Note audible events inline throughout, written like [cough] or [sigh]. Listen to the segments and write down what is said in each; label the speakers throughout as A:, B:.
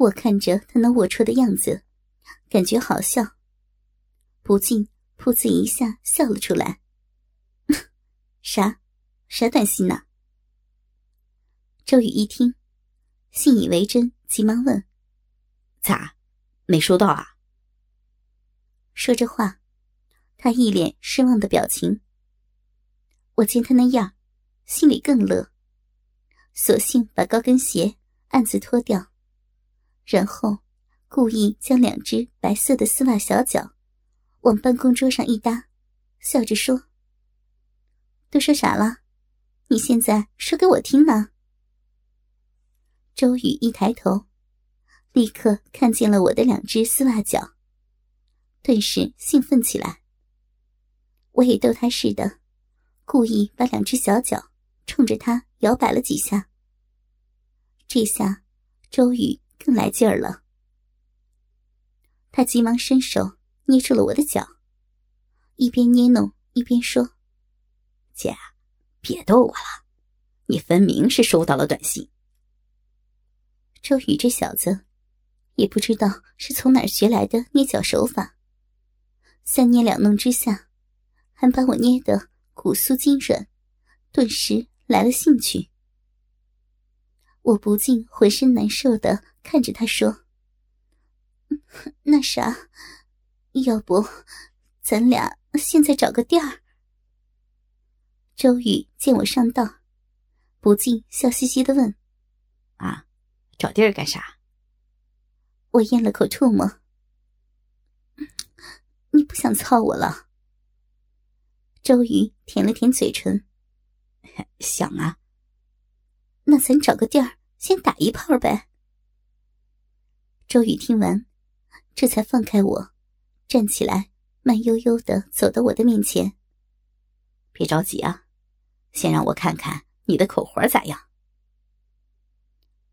A: 我看着他那龌龊的样子，感觉好笑，不禁噗呲一下笑了出来。[laughs] 啥？啥短信呢？周宇一听，信以为真，急忙问：“
B: 咋，没收到啊？”
A: 说着话，他一脸失望的表情。我见他那样，心里更乐，索性把高跟鞋暗自脱掉。然后，故意将两只白色的丝袜小脚往办公桌上一搭，笑着说：“都说啥了？你现在说给我听呢？”周宇一抬头，立刻看见了我的两只丝袜脚，顿时兴奋起来。我也逗他似的，故意把两只小脚冲着他摇摆了几下。这下，周宇。更来劲儿了，他急忙伸手捏住了我的脚，一边捏弄一边说：“
B: 姐，别逗我了，你分明是收到了短信。”
A: 周宇这小子，也不知道是从哪儿学来的捏脚手法，三捏两弄之下，还把我捏得骨酥筋软，顿时来了兴趣。我不禁浑身难受的。看着他说：“那啥，要不咱俩现在找个地儿？”周宇见我上当，不禁笑嘻嘻的问：“
B: 啊，找地儿干啥？”
A: 我咽了口唾沫：“你不想操我了？”周宇舔了舔嘴唇：[laughs] “
B: 想啊。”
A: 那咱找个地儿先打一炮呗。周宇听完，这才放开我，站起来，慢悠悠的走到我的面前。
B: 别着急啊，先让我看看你的口活咋样。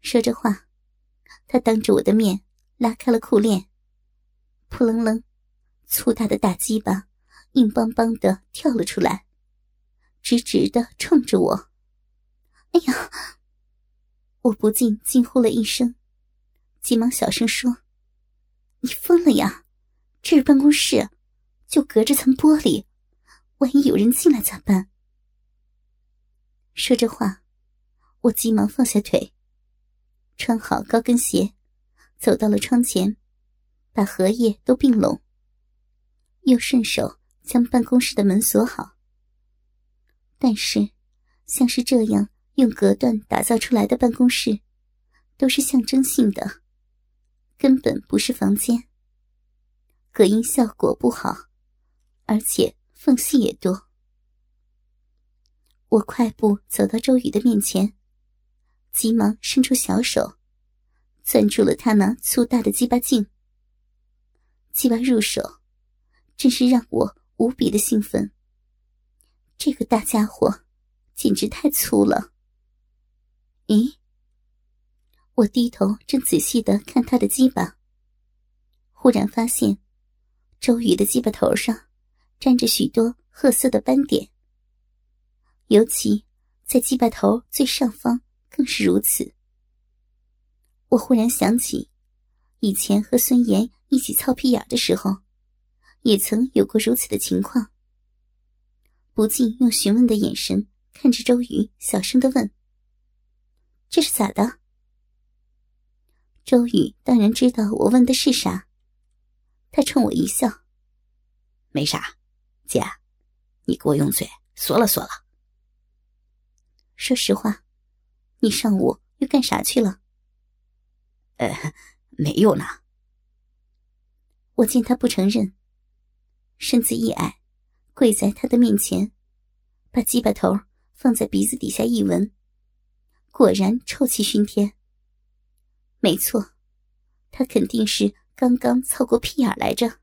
A: 说着话，他当着我的面拉开了裤链，扑棱棱，粗大的大鸡巴硬邦邦的跳了出来，直直的冲着我。哎呀！我不禁惊呼了一声。急忙小声说：“你疯了呀！这是办公室，就隔着层玻璃，万一有人进来咋办？”说着话，我急忙放下腿，穿好高跟鞋，走到了窗前，把荷叶都并拢，又顺手将办公室的门锁好。但是，像是这样用隔断打造出来的办公室，都是象征性的。根本不是房间，隔音效果不好，而且缝隙也多。我快步走到周宇的面前，急忙伸出小手，攥住了他那粗大的鸡巴茎。鸡巴入手，真是让我无比的兴奋。这个大家伙，简直太粗了。咦？我低头正仔细的看他的鸡巴，忽然发现周瑜的鸡巴头上沾着许多褐色的斑点，尤其在鸡巴头最上方更是如此。我忽然想起以前和孙岩一起操屁眼的时候，也曾有过如此的情况，不禁用询问的眼神看着周瑜，小声的问：“这是咋的？”周宇当然知道我问的是啥，他冲我一笑：“
B: 没啥，姐，你给我用嘴嗦了嗦了。”
A: 说实话，你上午又干啥去了？
B: 呃，没有呢。
A: 我见他不承认，身子一矮，跪在他的面前，把鸡巴头放在鼻子底下一闻，果然臭气熏天。没错，他肯定是刚刚操过屁眼来着。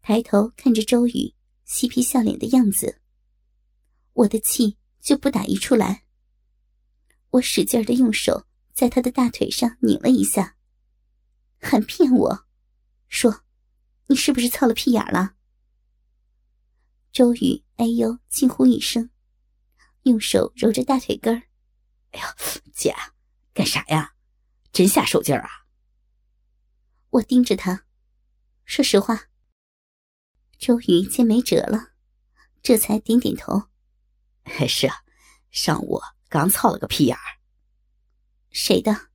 A: 抬头看着周宇嬉皮笑脸的样子，我的气就不打一处来。我使劲的用手在他的大腿上拧了一下，还骗我，说：“你是不是操了屁眼了？”周宇哎呦惊呼一声，用手揉着大腿根儿：“
B: 哎呦，姐！”干啥呀？真下手劲儿啊！
A: 我盯着他，说实话。周瑜见没辙了，这才点点头。
B: 是啊，上午刚操了个屁眼儿。
A: 谁的？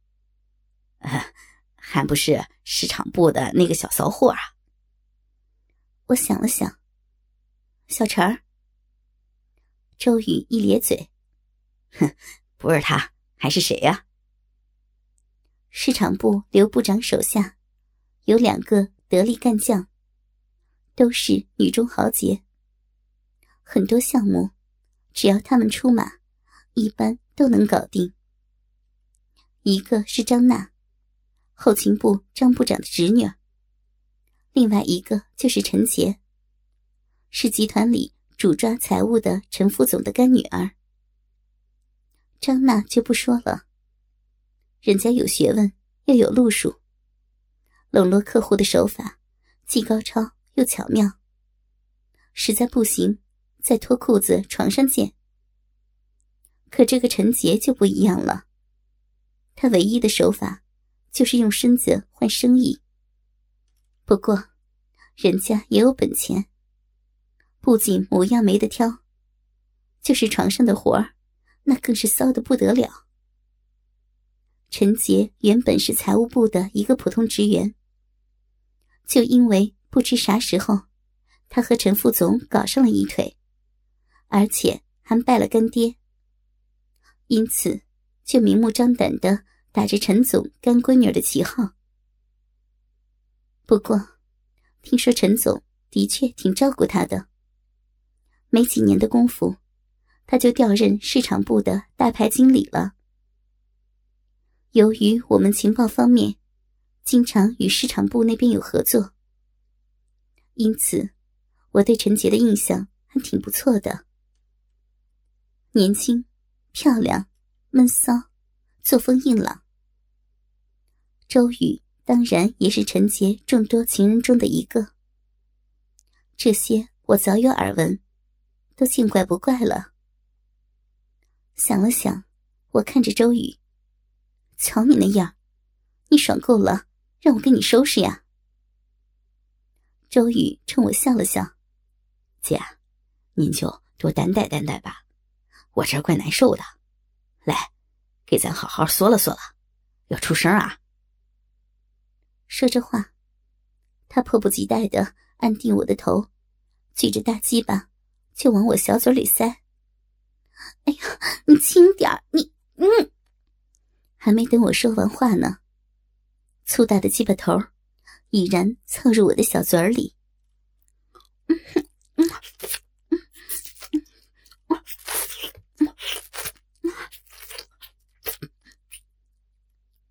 B: 还不是市场部的那个小骚货啊！
A: 我想了想，小陈儿。周宇一咧嘴，
B: 哼，不是他还是谁呀？
A: 市场部刘部长手下有两个得力干将，都是女中豪杰。很多项目，只要他们出马，一般都能搞定。一个是张娜，后勤部张部长的侄女；另外一个就是陈杰，是集团里主抓财务的陈副总的干女儿。张娜就不说了。人家有学问，又有路数，笼络客户的手法既高超又巧妙。实在不行，再脱裤子床上见。可这个陈杰就不一样了，他唯一的手法就是用身子换生意。不过，人家也有本钱，不仅模样没得挑，就是床上的活儿，那更是骚的不得了。陈杰原本是财务部的一个普通职员，就因为不知啥时候，他和陈副总搞上了一腿，而且还拜了干爹，因此就明目张胆的打着陈总干闺女的旗号。不过，听说陈总的确挺照顾他的，没几年的功夫，他就调任市场部的大牌经理了。由于我们情报方面经常与市场部那边有合作，因此我对陈杰的印象还挺不错的。年轻、漂亮、闷骚，作风硬朗。周宇当然也是陈杰众多情人中的一个。这些我早有耳闻，都见怪不怪了。想了想，我看着周宇。瞧你那样，你爽够了，让我给你收拾呀！周宇冲我笑了笑：“
B: 姐，您就多担待担待吧，我这怪难受的。来，给咱好好嗦了嗦了，要出声啊！”
A: 说着话，他迫不及待的按定我的头，举着大鸡巴就往我小嘴里塞。哎呀，你轻点你嗯。还没等我说完话呢，粗大的鸡巴头已然凑入我的小嘴里。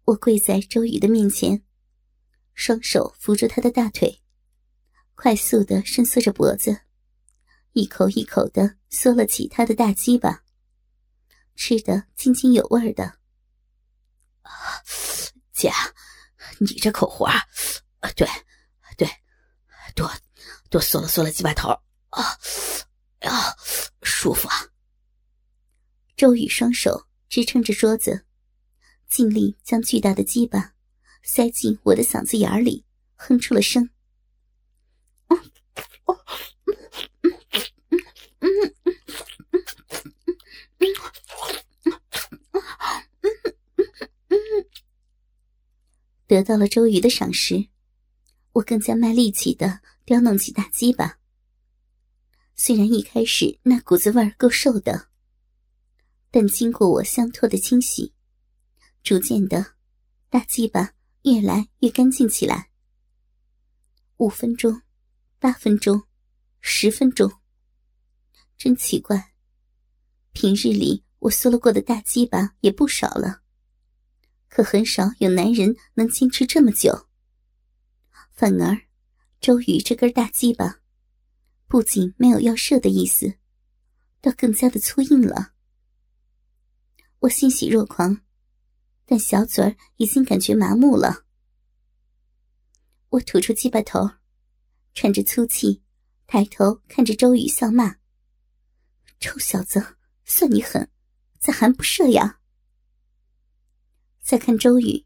A: 我跪在周瑜的面前，双手扶住他的大腿，快速的伸缩着脖子，一口一口的嗦了起他的大鸡巴，吃的津津有味的。
B: 姐，你这口活啊，对，对，多多嗦了嗦了鸡巴头啊，啊，舒服啊！
A: 周宇双手支撑着桌子，尽力将巨大的鸡巴塞进我的嗓子眼里，哼出了声。得到了周瑜的赏识，我更加卖力气的叼弄起大鸡巴。虽然一开始那股子味儿够受的，但经过我香唾的清洗，逐渐的，大鸡巴越来越干净起来。五分钟，八分钟，十分钟，真奇怪，平日里我嗦了过的大鸡巴也不少了。可很少有男人能坚持这么久。反而，周宇这根大鸡巴，不仅没有要射的意思，倒更加的粗硬了。我欣喜若狂，但小嘴儿已经感觉麻木了。我吐出鸡巴头，喘着粗气，抬头看着周宇笑骂：“臭小子，算你狠，咋还不射呀？”再看周宇，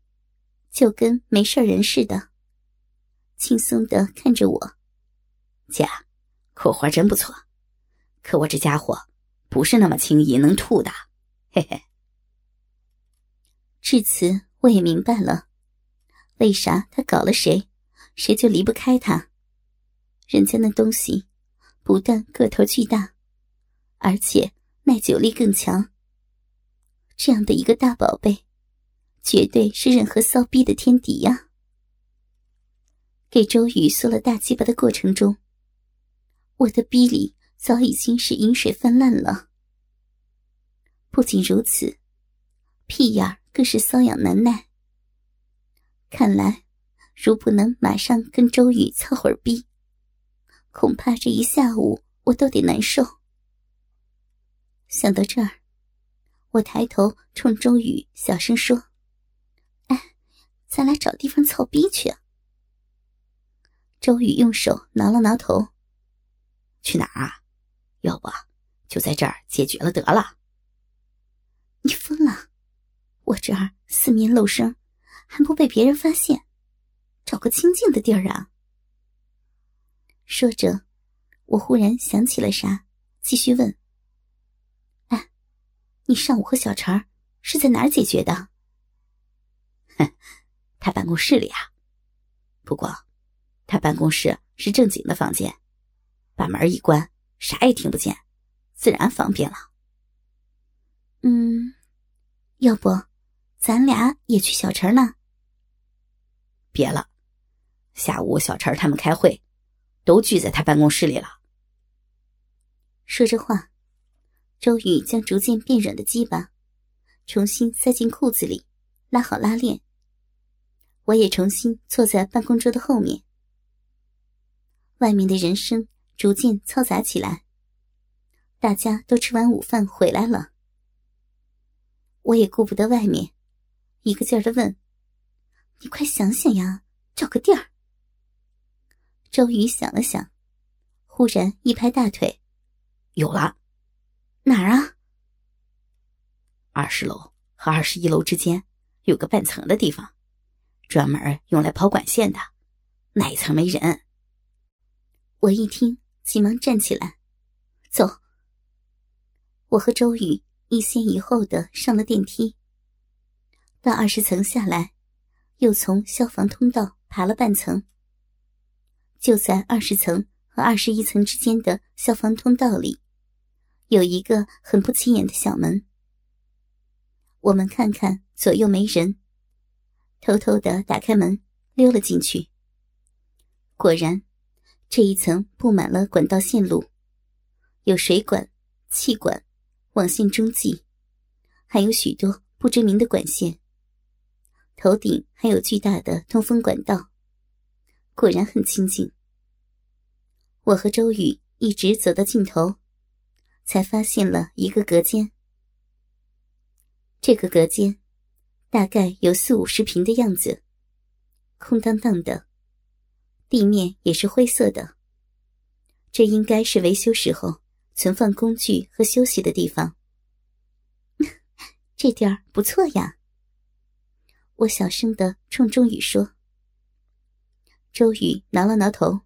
A: 就跟没事人似的，轻松的看着我。
B: 姐，口活真不错，可我这家伙不是那么轻易能吐的，嘿嘿。
A: 至此，我也明白了，为啥他搞了谁，谁就离不开他。人家那东西，不但个头巨大，而且耐久力更强。这样的一个大宝贝，绝对是任何骚逼的天敌呀！给周宇缩了大鸡巴的过程中，我的逼里早已经是饮水泛滥了。不仅如此，屁眼更是瘙痒难耐。看来，如不能马上跟周宇操会儿逼，恐怕这一下午我都得难受。想到这儿。我抬头冲周宇小声说：“，咱俩找地方操逼去。”周宇用手挠了挠头：“
B: 去哪儿啊？要不就在这儿解决了得了。”
A: 你疯了！我这儿四面漏声，还不被别人发现，找个清静的地儿啊！说着，我忽然想起了啥，继续问。哎你上午和小陈是在哪儿解决的？
B: 哼，[laughs] 他办公室里啊。不过，他办公室是正经的房间，把门一关，啥也听不见，自然方便了。
A: 嗯，要不，咱俩也去小陈那？
B: 别了，下午小陈他们开会，都聚在他办公室里了。
A: 说着话。周宇将逐渐变软的鸡巴重新塞进裤子里，拉好拉链。我也重新坐在办公桌的后面。外面的人声逐渐嘈杂起来，大家都吃完午饭回来了。我也顾不得外面，一个劲儿的问：“你快想想呀，找个地儿。”周瑜想了想，忽然一拍大腿：“
B: 有了！”
A: 哪儿啊？
B: 二十楼和二十一楼之间有个半层的地方，专门用来跑管线的，那一层没人。
A: 我一听，急忙站起来，走。我和周宇一先一后的上了电梯，到二十层下来，又从消防通道爬了半层。就在二十层和二十一层之间的消防通道里。有一个很不起眼的小门，我们看看左右没人，偷偷的打开门溜了进去。果然，这一层布满了管道线路，有水管、气管、网线中继，还有许多不知名的管线。头顶还有巨大的通风管道，果然很清静。我和周宇一直走到尽头。才发现了一个隔间，这个隔间大概有四五十平的样子，空荡荡的，地面也是灰色的。这应该是维修时候存放工具和休息的地方。[laughs] 这地儿不错呀，我小声的冲周宇说。周宇挠了挠头，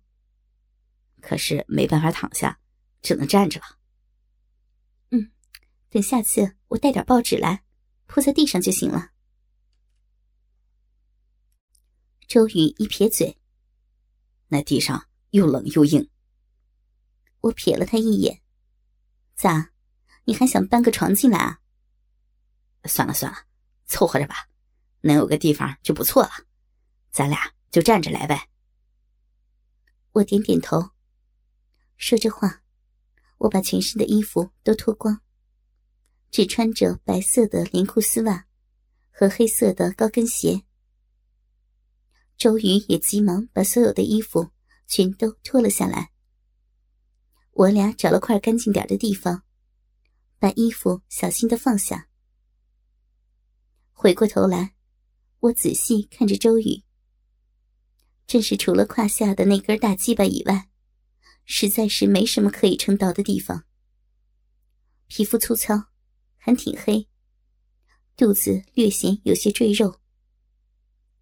B: 可是没办法躺下，只能站着了。
A: 嗯等下次我带点报纸来，铺在地上就行了。周瑜一撇嘴：“
B: 那地上又冷又硬。”
A: 我瞥了他一眼：“咋？你还想搬个床进来啊？”“
B: 算了算了，凑合着吧，能有个地方就不错了。咱俩就站着来呗。”
A: 我点点头。说着话，我把全身的衣服都脱光。只穿着白色的连裤丝袜和黑色的高跟鞋。周瑜也急忙把所有的衣服全都脱了下来。我俩找了块干净点的地方，把衣服小心的放下。回过头来，我仔细看着周瑜，真是除了胯下的那根大鸡巴以外，实在是没什么可以撑到的地方。皮肤粗糙。还挺黑，肚子略显有些赘肉，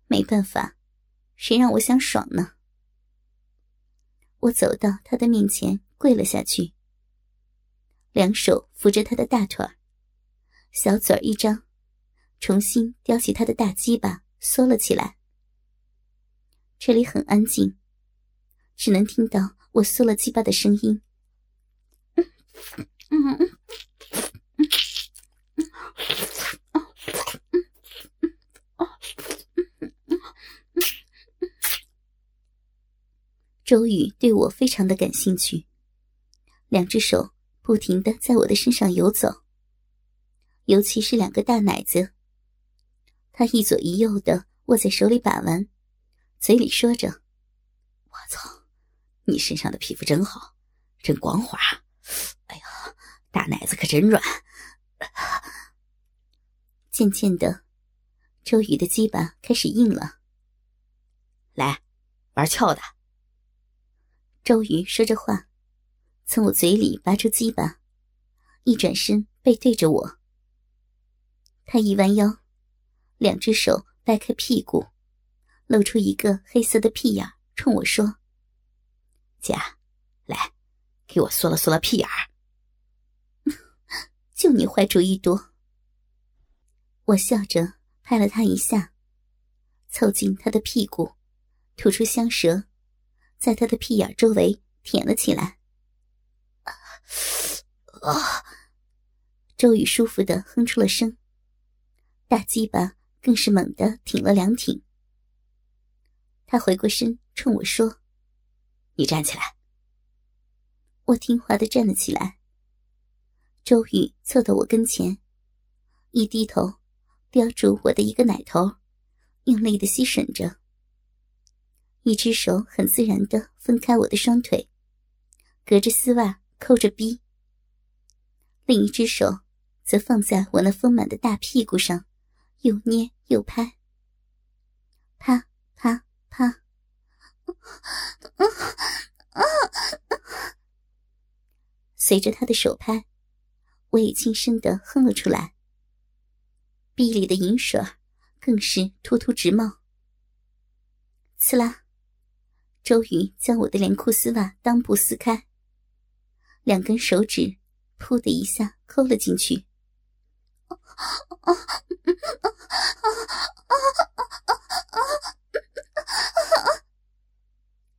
A: 没办法，谁让我想爽呢？我走到他的面前，跪了下去，两手扶着他的大腿小嘴一张，重新叼起他的大鸡巴，缩了起来。这里很安静，只能听到我缩了鸡巴的声音。周宇对我非常的感兴趣，两只手不停的在我的身上游走，尤其是两个大奶子，他一左一右的握在手里把玩，嘴里说着：“
B: 我操，你身上的皮肤真好，真光滑，哎呀，大奶子可真软。[laughs] ”
A: 渐渐的，周宇的鸡巴开始硬了，
B: 来，玩翘的。
A: 周瑜说着话，从我嘴里拔出鸡巴，一转身背对着我。他一弯腰，两只手掰开屁股，露出一个黑色的屁眼，冲我说：“
B: 姐，来，给我缩了缩了屁眼儿。” [laughs]
A: 就你坏主意多。我笑着拍了他一下，凑近他的屁股，吐出香舌。在他的屁眼周围舔了起来，啊！周宇舒服的哼出了声，大鸡巴更是猛地挺了两挺。他回过身冲我说：“
B: 你站起来。”
A: 我听话的站了起来。周宇凑到我跟前，一低头，叼住我的一个奶头，用力的吸吮着。一只手很自然的分开我的双腿，隔着丝袜扣着逼。另一只手则放在我那丰满的大屁股上，又捏又拍，啪啪啪。随着他的手拍，我也轻声的哼了出来。逼里的银水更是突突直冒。刺啦！周瑜将我的连裤丝袜裆部撕开，两根手指“噗”的一下抠了进去。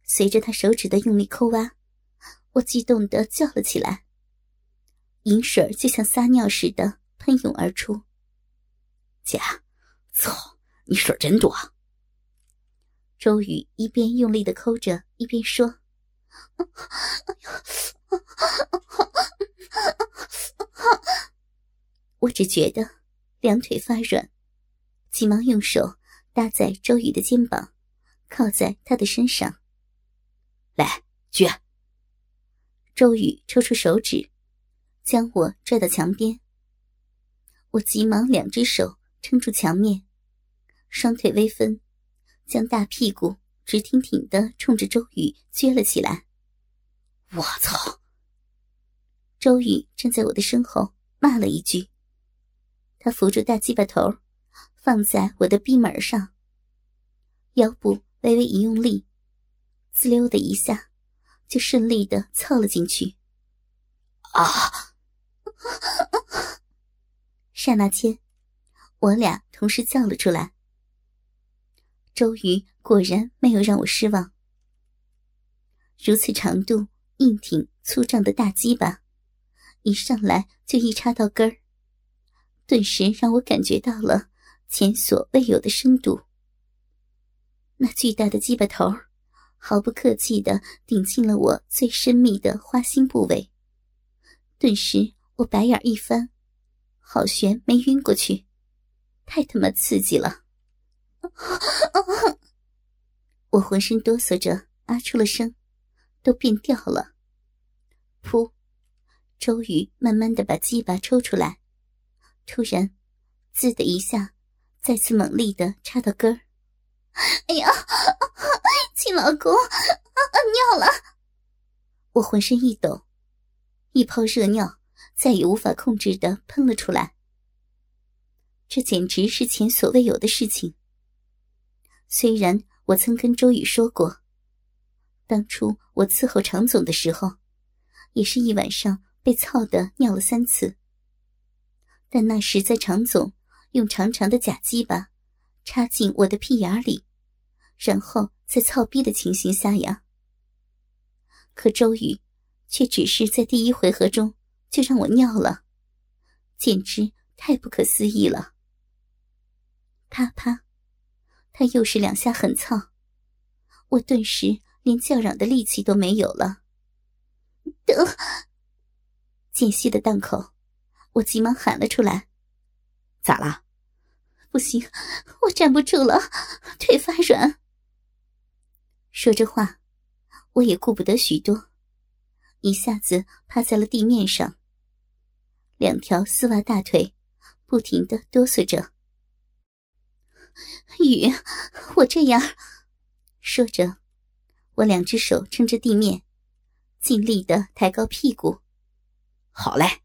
A: 随着他手指的用力抠挖，我激动的叫了起来，银水就像撒尿似的喷涌而出。
B: 姐，操，你水真多！
A: 周宇一边用力的抠着，一边说：“我只觉得两腿发软，急忙用手搭在周宇的肩膀，靠在他的身上。
B: 来，撅。
A: 周宇抽出手指，将我拽到墙边。我急忙两只手撑住墙面，双腿微分。将大屁股直挺挺的冲着周宇撅了起来。
B: 我操！
A: 周宇站在我的身后骂了一句。他扶住大鸡巴头，放在我的逼门上，腰部微微一用力，滋溜的一下，就顺利的凑了进去。
B: 啊！[laughs]
A: 刹那间，我俩同时叫了出来。周瑜果然没有让我失望。如此长度、硬挺、粗壮的大鸡巴，一上来就一插到根儿，顿时让我感觉到了前所未有的深度。那巨大的鸡巴头，毫不客气的顶进了我最深密的花心部位，顿时我白眼一翻，好悬没晕过去，太他妈刺激了！我浑身哆嗦着，啊出了声，都变调了。噗！周瑜慢慢的把鸡巴抽出来，突然，滋的一下，再次猛力的插到根儿。哎呀，亲老公，啊尿了！我浑身一抖，一泡热尿再也无法控制的喷了出来。这简直是前所未有的事情。虽然我曾跟周宇说过，当初我伺候常总的时候，也是一晚上被操的尿了三次，但那时在常总用长长的假鸡巴插进我的屁眼里，然后在操逼的情形下呀。可周宇却只是在第一回合中就让我尿了，简直太不可思议了！啪啪。他又是两下狠操，我顿时连叫嚷的力气都没有了。得，间隙的档口，我急忙喊了出来：“
B: 咋了？
A: 不行，我站不住了，腿发软。”说着话，我也顾不得许多，一下子趴在了地面上，两条丝袜大腿不停的哆嗦着。雨，我这样说着，我两只手撑着地面，尽力的抬高屁股。
B: 好嘞。